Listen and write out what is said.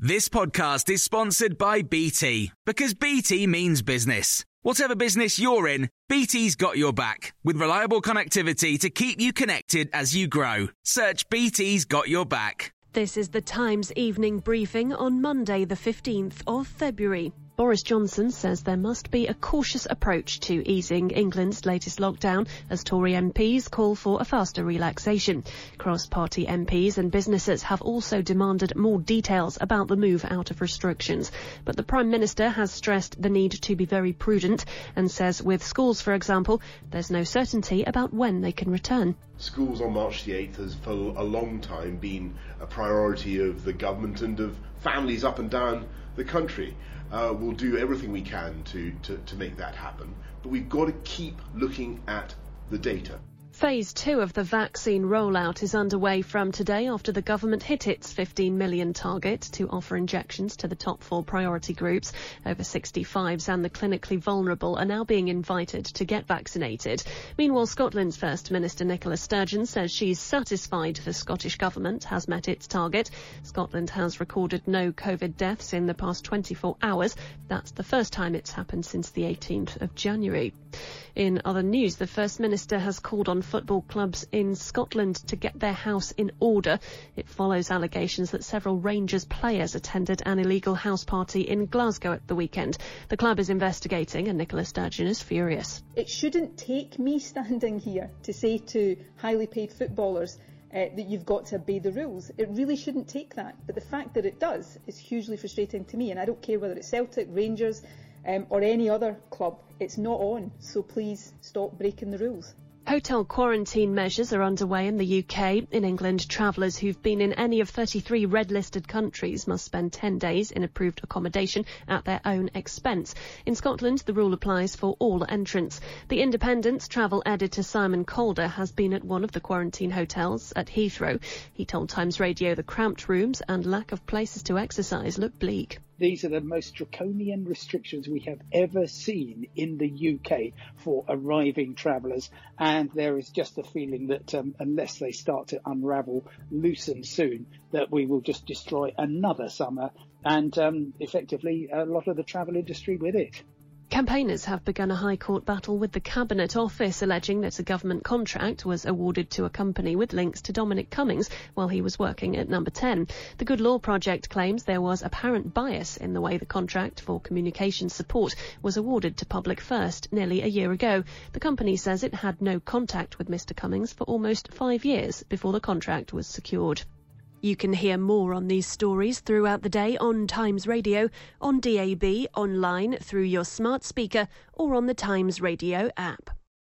This podcast is sponsored by BT because BT means business. Whatever business you're in, BT's got your back with reliable connectivity to keep you connected as you grow. Search BT's got your back. This is the Times evening briefing on Monday, the 15th of February. Boris Johnson says there must be a cautious approach to easing England's latest lockdown as Tory MPs call for a faster relaxation. Cross-party MPs and businesses have also demanded more details about the move out of restrictions. But the Prime Minister has stressed the need to be very prudent and says with schools, for example, there's no certainty about when they can return. Schools on March the 8th has for a long time been a priority of the government and of families up and down the country. Uh, we'll do everything we can to, to, to make that happen, but we've got to keep looking at the data. Phase two of the vaccine rollout is underway from today after the government hit its 15 million target to offer injections to the top four priority groups. Over 65s and the clinically vulnerable are now being invited to get vaccinated. Meanwhile, Scotland's First Minister Nicola Sturgeon says she's satisfied the Scottish Government has met its target. Scotland has recorded no COVID deaths in the past 24 hours. That's the first time it's happened since the 18th of January. In other news, the First Minister has called on football clubs in Scotland to get their house in order. It follows allegations that several Rangers players attended an illegal house party in Glasgow at the weekend. The club is investigating and Nicola Sturgeon is furious. It shouldn't take me standing here to say to highly paid footballers uh, that you've got to obey the rules. It really shouldn't take that. But the fact that it does is hugely frustrating to me. And I don't care whether it's Celtic, Rangers, um, or any other club. It's not on, so please stop breaking the rules. Hotel quarantine measures are underway in the UK. In England, travellers who've been in any of 33 red listed countries must spend 10 days in approved accommodation at their own expense. In Scotland, the rule applies for all entrants. The Independent's travel editor Simon Calder has been at one of the quarantine hotels at Heathrow. He told Times Radio the cramped rooms and lack of places to exercise look bleak. These are the most draconian restrictions we have ever seen in the UK for arriving travellers, and there is just a feeling that um, unless they start to unravel, loosen soon, that we will just destroy another summer and um, effectively a lot of the travel industry with it. Campaigners have begun a High Court battle with the Cabinet Office, alleging that a government contract was awarded to a company with links to Dominic Cummings while he was working at Number 10. The Good Law Project claims there was apparent bias in the way the contract for communication support was awarded to Public First nearly a year ago. The company says it had no contact with Mr Cummings for almost five years before the contract was secured. You can hear more on these stories throughout the day on Times Radio, on DAB, online, through your smart speaker, or on the Times Radio app.